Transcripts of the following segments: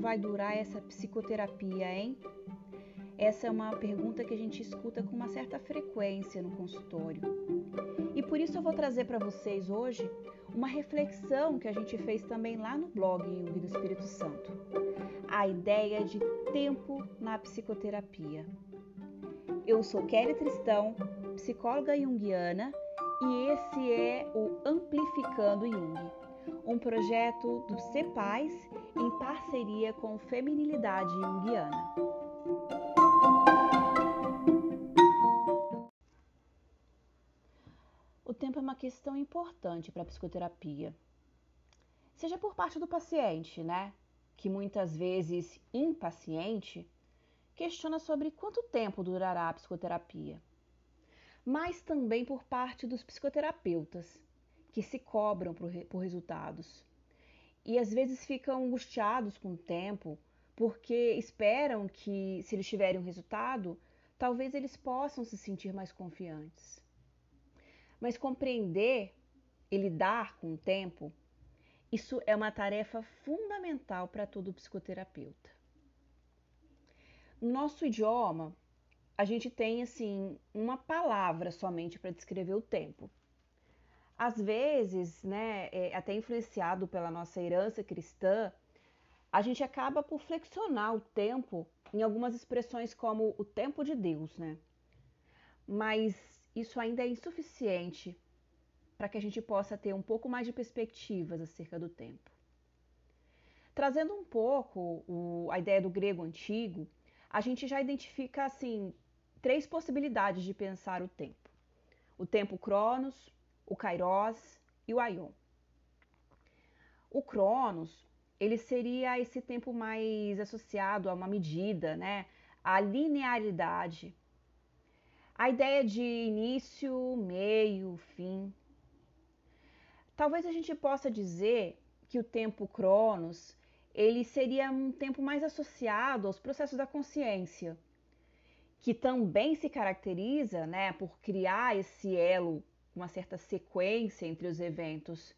vai durar essa psicoterapia, hein? Essa é uma pergunta que a gente escuta com uma certa frequência no consultório. E por isso eu vou trazer para vocês hoje uma reflexão que a gente fez também lá no blog Jung do Espírito Santo. A ideia de tempo na psicoterapia. Eu sou Kelly Tristão, psicóloga junguiana, e esse é o Amplificando Jung, um projeto do CEPAS em parceria com Feminilidade Junguiana. O tempo é uma questão importante para a psicoterapia. Seja por parte do paciente, né? Que muitas vezes impaciente questiona sobre quanto tempo durará a psicoterapia. Mas também por parte dos psicoterapeutas, que se cobram por, por resultados. E às vezes ficam angustiados com o tempo, porque esperam que, se eles tiverem um resultado, talvez eles possam se sentir mais confiantes. Mas compreender e lidar com o tempo, isso é uma tarefa fundamental para todo psicoterapeuta. No nosso idioma, a gente tem assim uma palavra somente para descrever o tempo. Às vezes, né, é, até influenciado pela nossa herança cristã, a gente acaba por flexionar o tempo em algumas expressões como o tempo de Deus, né? Mas isso ainda é insuficiente para que a gente possa ter um pouco mais de perspectivas acerca do tempo. Trazendo um pouco o, a ideia do grego antigo, a gente já identifica assim três possibilidades de pensar o tempo: o tempo Cronos, o Kairos e o Aion. O Cronos, ele seria esse tempo mais associado a uma medida, né? A linearidade, a ideia de início, meio, fim. Talvez a gente possa dizer que o tempo Cronos ele seria um tempo mais associado aos processos da consciência, que também se caracteriza né, por criar esse elo, uma certa sequência entre os eventos,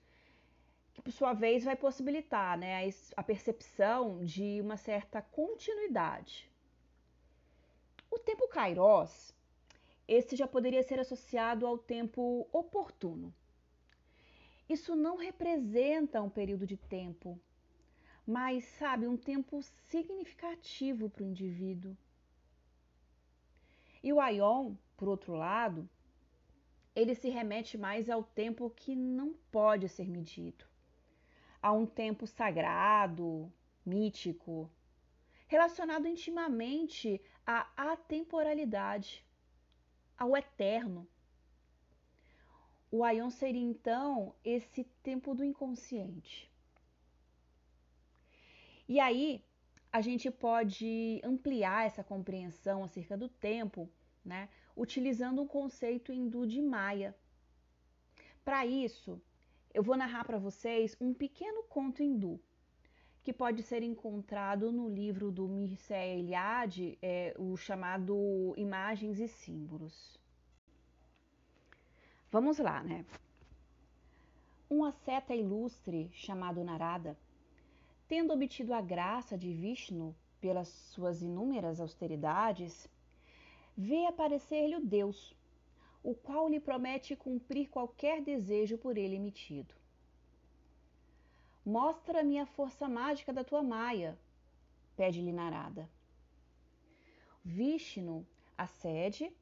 que por sua vez vai possibilitar né, a percepção de uma certa continuidade. O tempo Kairos esse já poderia ser associado ao tempo oportuno. Isso não representa um período de tempo, mas, sabe, um tempo significativo para o indivíduo. E o Aion, por outro lado, ele se remete mais ao tempo que não pode ser medido, a um tempo sagrado, mítico, relacionado intimamente à atemporalidade ao eterno. O Aion seria então esse tempo do inconsciente. E aí a gente pode ampliar essa compreensão acerca do tempo, né, utilizando um conceito hindu de Maya. Para isso, eu vou narrar para vocês um pequeno conto hindu que pode ser encontrado no livro do Mircea Eliade, é, o chamado Imagens e Símbolos. Vamos lá, né? Um asceta ilustre chamado Narada, tendo obtido a graça de Vishnu pelas suas inúmeras austeridades, vê aparecer-lhe o Deus, o qual lhe promete cumprir qualquer desejo por ele emitido. Mostra-me a força mágica da tua maia, pede-lhe Narada. Vishnu acede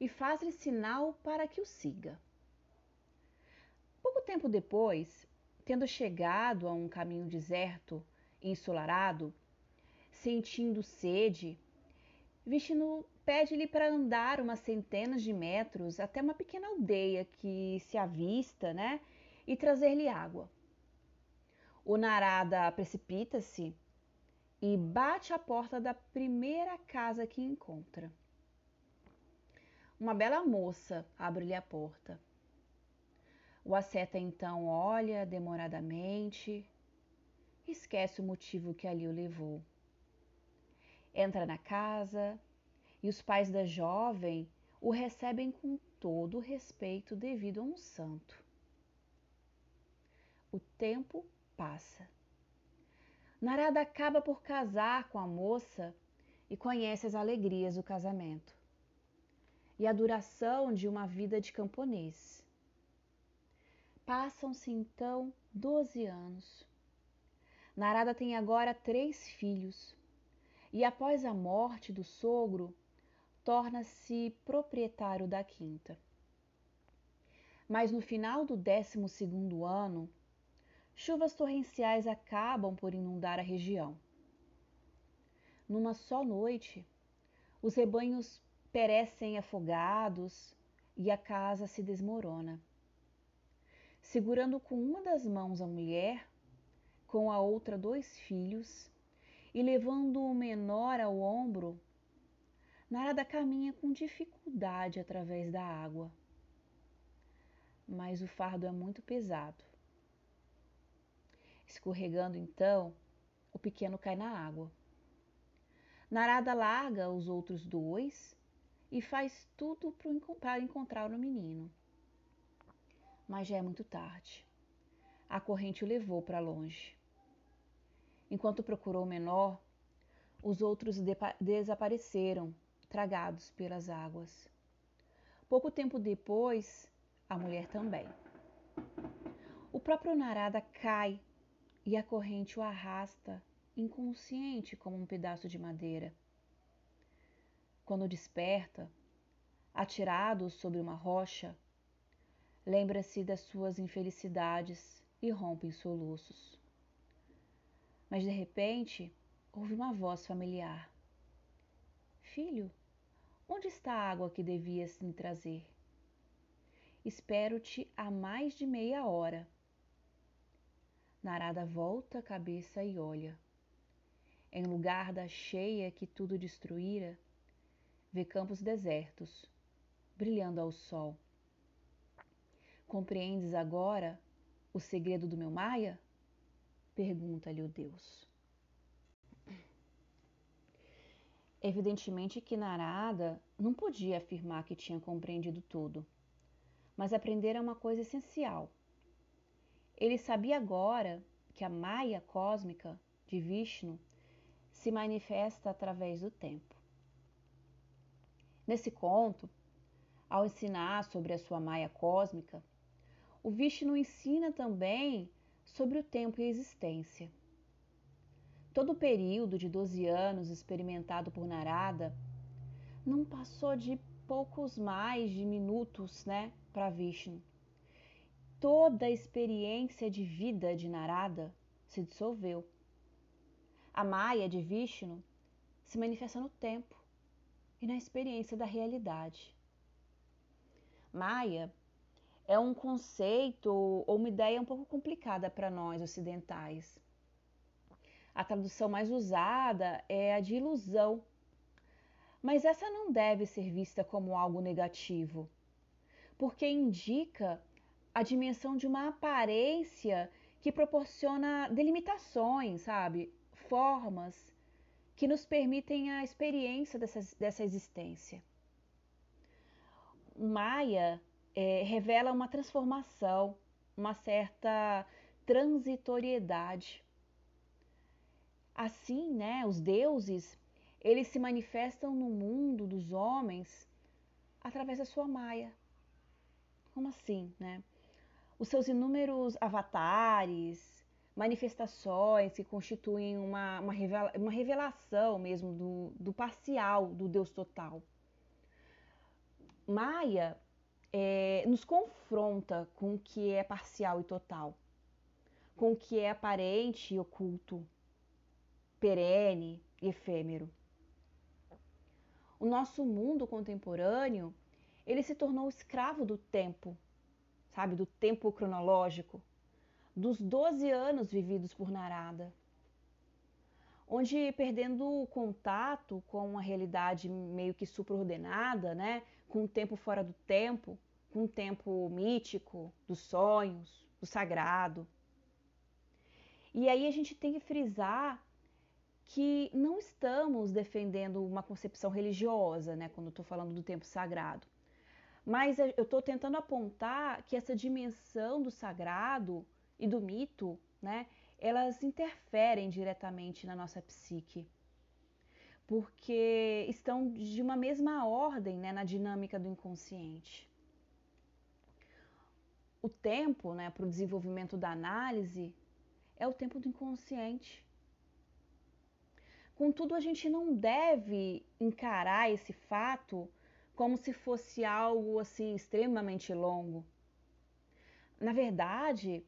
e faz-lhe sinal para que o siga. Pouco tempo depois, tendo chegado a um caminho deserto e ensolarado, sentindo sede, Vishnu pede-lhe para andar umas centenas de metros até uma pequena aldeia que se avista, né, e trazer-lhe água. O Narada precipita-se e bate à porta da primeira casa que encontra. Uma bela moça abre-lhe a porta. O asceta então olha demoradamente, esquece o motivo que ali o levou. Entra na casa e os pais da jovem o recebem com todo o respeito devido a um santo. O tempo passa. Narada acaba por casar com a moça e conhece as alegrias do casamento e a duração de uma vida de camponês. Passam-se então 12 anos. Narada tem agora três filhos e, após a morte do sogro, torna-se proprietário da quinta. Mas no final do décimo segundo ano, chuvas torrenciais acabam por inundar a região. Numa só noite, os rebanhos perecem afogados e a casa se desmorona. Segurando com uma das mãos a mulher, com a outra dois filhos, e levando o menor ao ombro, Narada caminha com dificuldade através da água. Mas o fardo é muito pesado. Escorregando então, o pequeno cai na água. Narada larga os outros dois e faz tudo para encontrar o menino. Mas já é muito tarde. A corrente o levou para longe. Enquanto procurou o menor, os outros desapareceram tragados pelas águas. Pouco tempo depois, a mulher também. O próprio Narada cai e a corrente o arrasta, inconsciente como um pedaço de madeira. Quando desperta, atirado sobre uma rocha, lembra-se das suas infelicidades e rompe em soluços. Mas de repente, ouve uma voz familiar. Filho, Onde está a água que devias me trazer? Espero-te há mais de meia hora. Narada volta a cabeça e olha. Em lugar da cheia que tudo destruíra, vê campos desertos, brilhando ao sol. Compreendes agora o segredo do meu Maia? Pergunta-lhe o Deus. Evidentemente que Narada não podia afirmar que tinha compreendido tudo, mas aprender uma coisa essencial. Ele sabia agora que a Maia cósmica de Vishnu se manifesta através do tempo. Nesse conto, ao ensinar sobre a sua Maia cósmica, o Vishnu ensina também sobre o tempo e a existência. Todo o período de 12 anos experimentado por Narada não passou de poucos mais de minutos, né, para Vishnu. Toda a experiência de vida de Narada se dissolveu. A Maya de Vishnu se manifesta no tempo e na experiência da realidade. Maya é um conceito ou uma ideia um pouco complicada para nós ocidentais a tradução mais usada é a de ilusão. Mas essa não deve ser vista como algo negativo, porque indica a dimensão de uma aparência que proporciona delimitações, sabe? Formas que nos permitem a experiência dessa, dessa existência. Maia é, revela uma transformação, uma certa transitoriedade. Assim, né, os deuses, eles se manifestam no mundo dos homens através da sua maia. Como assim, né? Os seus inúmeros avatares, manifestações que constituem uma, uma, revela, uma revelação mesmo do, do parcial do Deus total. Maia é, nos confronta com o que é parcial e total, com o que é aparente e oculto, perene e efêmero. O nosso mundo contemporâneo, ele se tornou escravo do tempo, sabe, do tempo cronológico, dos 12 anos vividos por Narada, onde perdendo o contato com a realidade meio que supraordenada, né, com o tempo fora do tempo, com o tempo mítico, dos sonhos, do sagrado. E aí a gente tem que frisar que não estamos defendendo uma concepção religiosa, né, quando estou falando do tempo sagrado. Mas eu estou tentando apontar que essa dimensão do sagrado e do mito, né, elas interferem diretamente na nossa psique, porque estão de uma mesma ordem né, na dinâmica do inconsciente. O tempo né, para o desenvolvimento da análise é o tempo do inconsciente. Contudo, a gente não deve encarar esse fato como se fosse algo assim extremamente longo. Na verdade,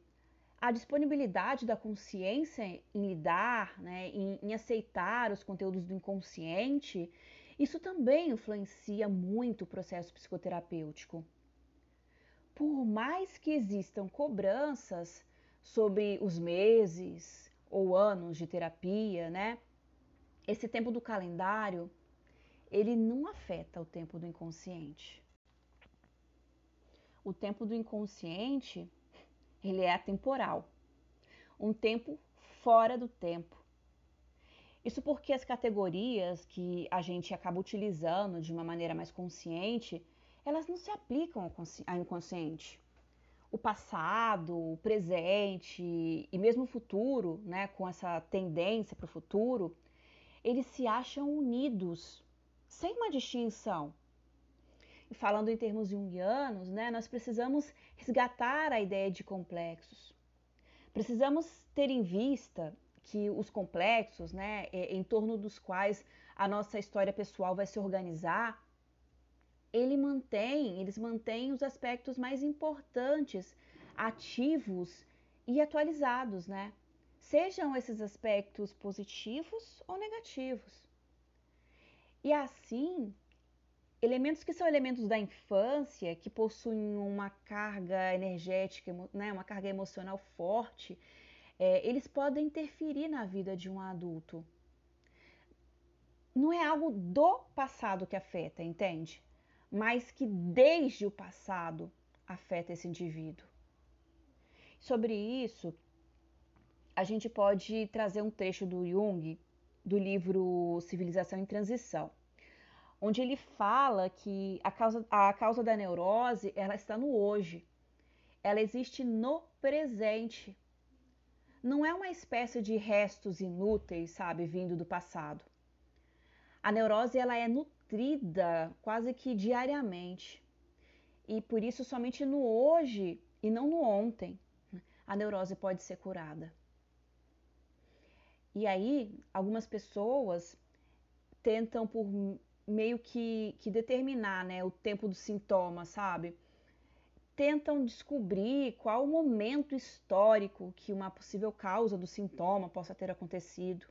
a disponibilidade da consciência em lidar, né, em, em aceitar os conteúdos do inconsciente, isso também influencia muito o processo psicoterapêutico. Por mais que existam cobranças sobre os meses ou anos de terapia, né? Esse tempo do calendário, ele não afeta o tempo do inconsciente. O tempo do inconsciente, ele é atemporal. Um tempo fora do tempo. Isso porque as categorias que a gente acaba utilizando de uma maneira mais consciente, elas não se aplicam ao inconsciente o passado, o presente e mesmo o futuro, né, com essa tendência para o futuro, eles se acham unidos, sem uma distinção. Falando em termos junguianos, né, nós precisamos resgatar a ideia de complexos. Precisamos ter em vista que os complexos, né, em torno dos quais a nossa história pessoal vai se organizar, ele mantém, eles mantêm os aspectos mais importantes, ativos e atualizados, né? Sejam esses aspectos positivos ou negativos. E assim, elementos que são elementos da infância, que possuem uma carga energética, né, uma carga emocional forte, é, eles podem interferir na vida de um adulto. Não é algo do passado que afeta, entende? mas que desde o passado afeta esse indivíduo. Sobre isso, a gente pode trazer um trecho do Jung, do livro Civilização em Transição, onde ele fala que a causa, a causa da neurose ela está no hoje, ela existe no presente. Não é uma espécie de restos inúteis, sabe, vindo do passado. A neurose ela é nutrida quase que diariamente. E por isso somente no hoje e não no ontem a neurose pode ser curada. E aí, algumas pessoas tentam por meio que, que determinar né, o tempo do sintoma, sabe? Tentam descobrir qual o momento histórico que uma possível causa do sintoma possa ter acontecido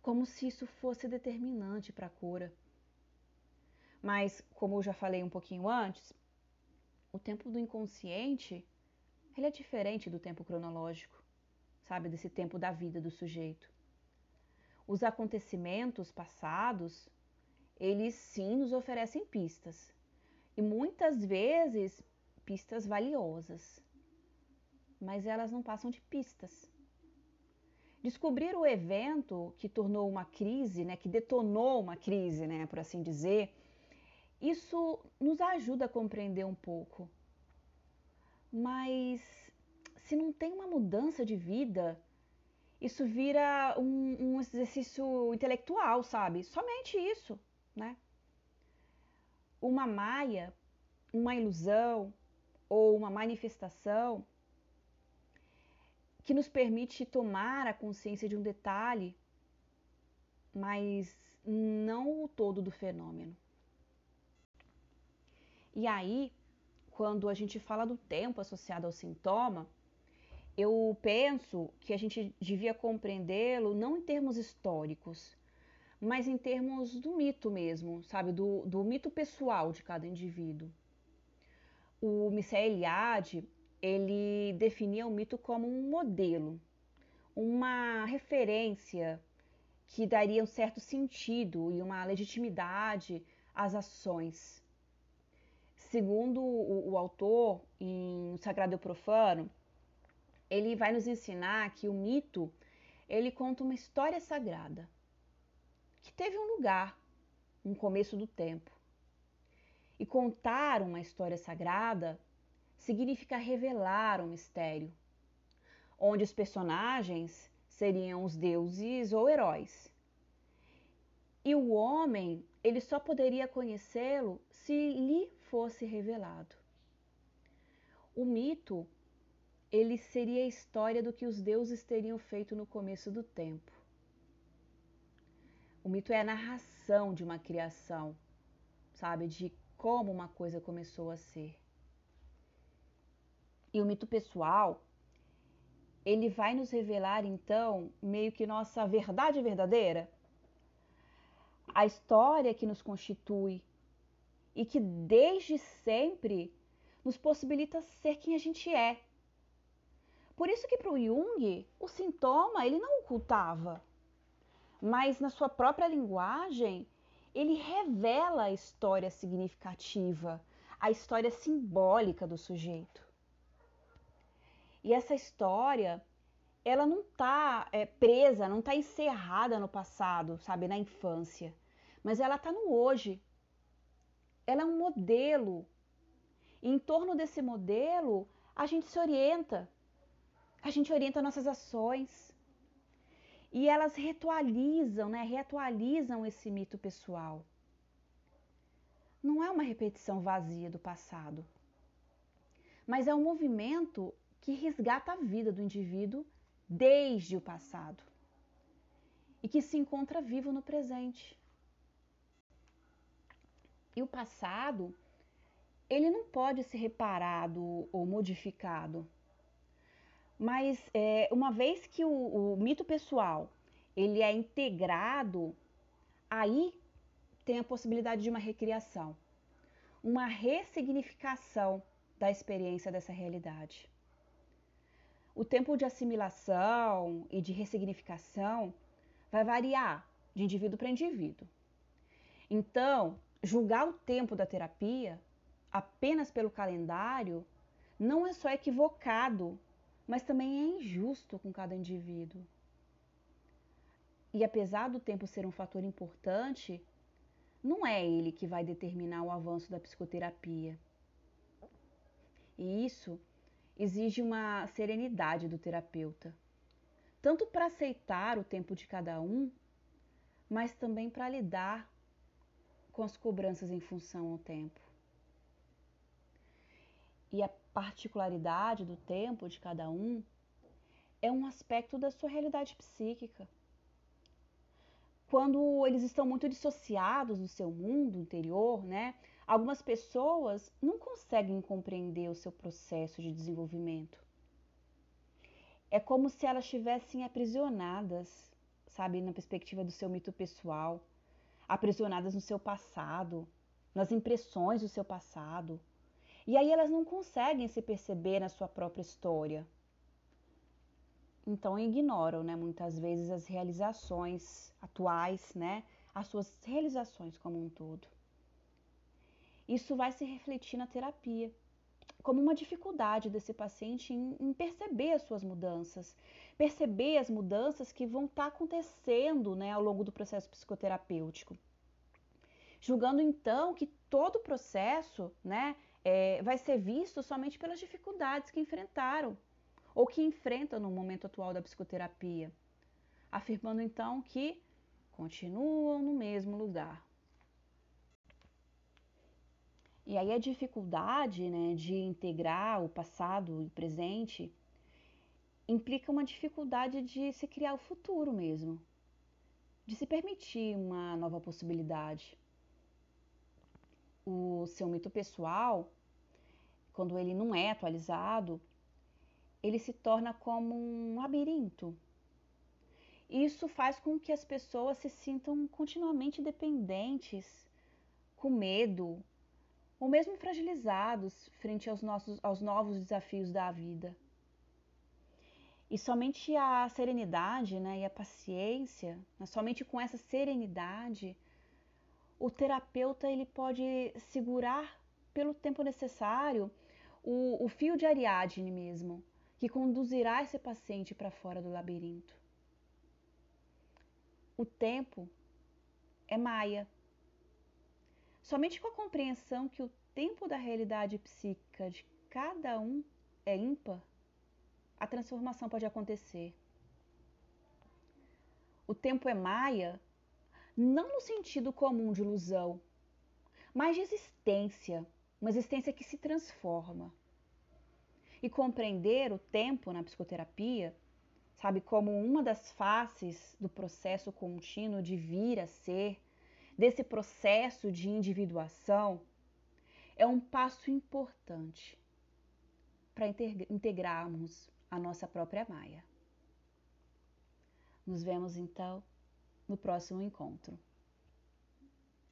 como se isso fosse determinante para a cura. Mas, como eu já falei um pouquinho antes, o tempo do inconsciente ele é diferente do tempo cronológico, sabe, desse tempo da vida do sujeito. Os acontecimentos passados, eles sim nos oferecem pistas, e muitas vezes pistas valiosas, mas elas não passam de pistas. Descobrir o evento que tornou uma crise, né, que detonou uma crise, né, por assim dizer, isso nos ajuda a compreender um pouco. Mas se não tem uma mudança de vida, isso vira um, um exercício intelectual, sabe? Somente isso, né? Uma maia, uma ilusão ou uma manifestação que nos permite tomar a consciência de um detalhe, mas não o todo do fenômeno. E aí, quando a gente fala do tempo associado ao sintoma, eu penso que a gente devia compreendê-lo não em termos históricos, mas em termos do mito mesmo, sabe? Do, do mito pessoal de cada indivíduo. O Mircea Eliade, ele definia o mito como um modelo, uma referência que daria um certo sentido e uma legitimidade às ações. Segundo o, o autor, em Sagrado e Profano, ele vai nos ensinar que o mito ele conta uma história sagrada que teve um lugar, um começo do tempo. E contar uma história sagrada significa revelar um mistério. onde os personagens seriam os deuses ou heróis. E o homem, ele só poderia conhecê-lo se lhe fosse revelado. O mito, ele seria a história do que os deuses teriam feito no começo do tempo. O mito é a narração de uma criação, sabe, de como uma coisa começou a ser. E o mito pessoal, ele vai nos revelar então meio que nossa verdade verdadeira, a história que nos constitui e que desde sempre nos possibilita ser quem a gente é. Por isso que para o Jung, o sintoma ele não ocultava, mas na sua própria linguagem, ele revela a história significativa, a história simbólica do sujeito. E essa história, ela não está é, presa, não está encerrada no passado, sabe, na infância, mas ela está no hoje. Ela é um modelo. E em torno desse modelo, a gente se orienta. A gente orienta nossas ações. E elas reatualizam, né? Reatualizam esse mito pessoal. Não é uma repetição vazia do passado, mas é um movimento que resgata a vida do indivíduo desde o passado e que se encontra vivo no presente. E o passado, ele não pode ser reparado ou modificado. Mas é, uma vez que o, o mito pessoal ele é integrado, aí tem a possibilidade de uma recriação, uma ressignificação da experiência dessa realidade. O tempo de assimilação e de ressignificação vai variar de indivíduo para indivíduo. Então, julgar o tempo da terapia apenas pelo calendário não é só equivocado, mas também é injusto com cada indivíduo. E apesar do tempo ser um fator importante, não é ele que vai determinar o avanço da psicoterapia. E isso exige uma serenidade do terapeuta, tanto para aceitar o tempo de cada um, mas também para lidar com as cobranças em função ao tempo. E a particularidade do tempo de cada um é um aspecto da sua realidade psíquica. Quando eles estão muito dissociados do seu mundo interior, né? Algumas pessoas não conseguem compreender o seu processo de desenvolvimento. É como se elas estivessem aprisionadas, sabe, na perspectiva do seu mito pessoal, aprisionadas no seu passado, nas impressões do seu passado. E aí elas não conseguem se perceber na sua própria história. Então ignoram, né, muitas vezes as realizações atuais, né, as suas realizações como um todo isso vai se refletir na terapia, como uma dificuldade desse paciente em, em perceber as suas mudanças, perceber as mudanças que vão estar tá acontecendo né, ao longo do processo psicoterapêutico. Julgando então que todo o processo né, é, vai ser visto somente pelas dificuldades que enfrentaram ou que enfrentam no momento atual da psicoterapia, afirmando então que continuam no mesmo lugar. E aí a dificuldade né, de integrar o passado e o presente implica uma dificuldade de se criar o futuro mesmo, de se permitir uma nova possibilidade. O seu mito pessoal, quando ele não é atualizado, ele se torna como um labirinto. Isso faz com que as pessoas se sintam continuamente dependentes, com medo, ou mesmo fragilizados frente aos, nossos, aos novos desafios da vida. E somente a serenidade né, e a paciência, né, somente com essa serenidade, o terapeuta ele pode segurar pelo tempo necessário o, o fio de Ariadne mesmo, que conduzirá esse paciente para fora do labirinto. O tempo é Maia, Somente com a compreensão que o tempo da realidade psíquica de cada um é ímpar, a transformação pode acontecer. O tempo é maia, não no sentido comum de ilusão, mas de existência, uma existência que se transforma. E compreender o tempo na psicoterapia, sabe, como uma das faces do processo contínuo de vir a ser, desse processo de individuação, é um passo importante para integrarmos a nossa própria Maia. Nos vemos então no próximo encontro.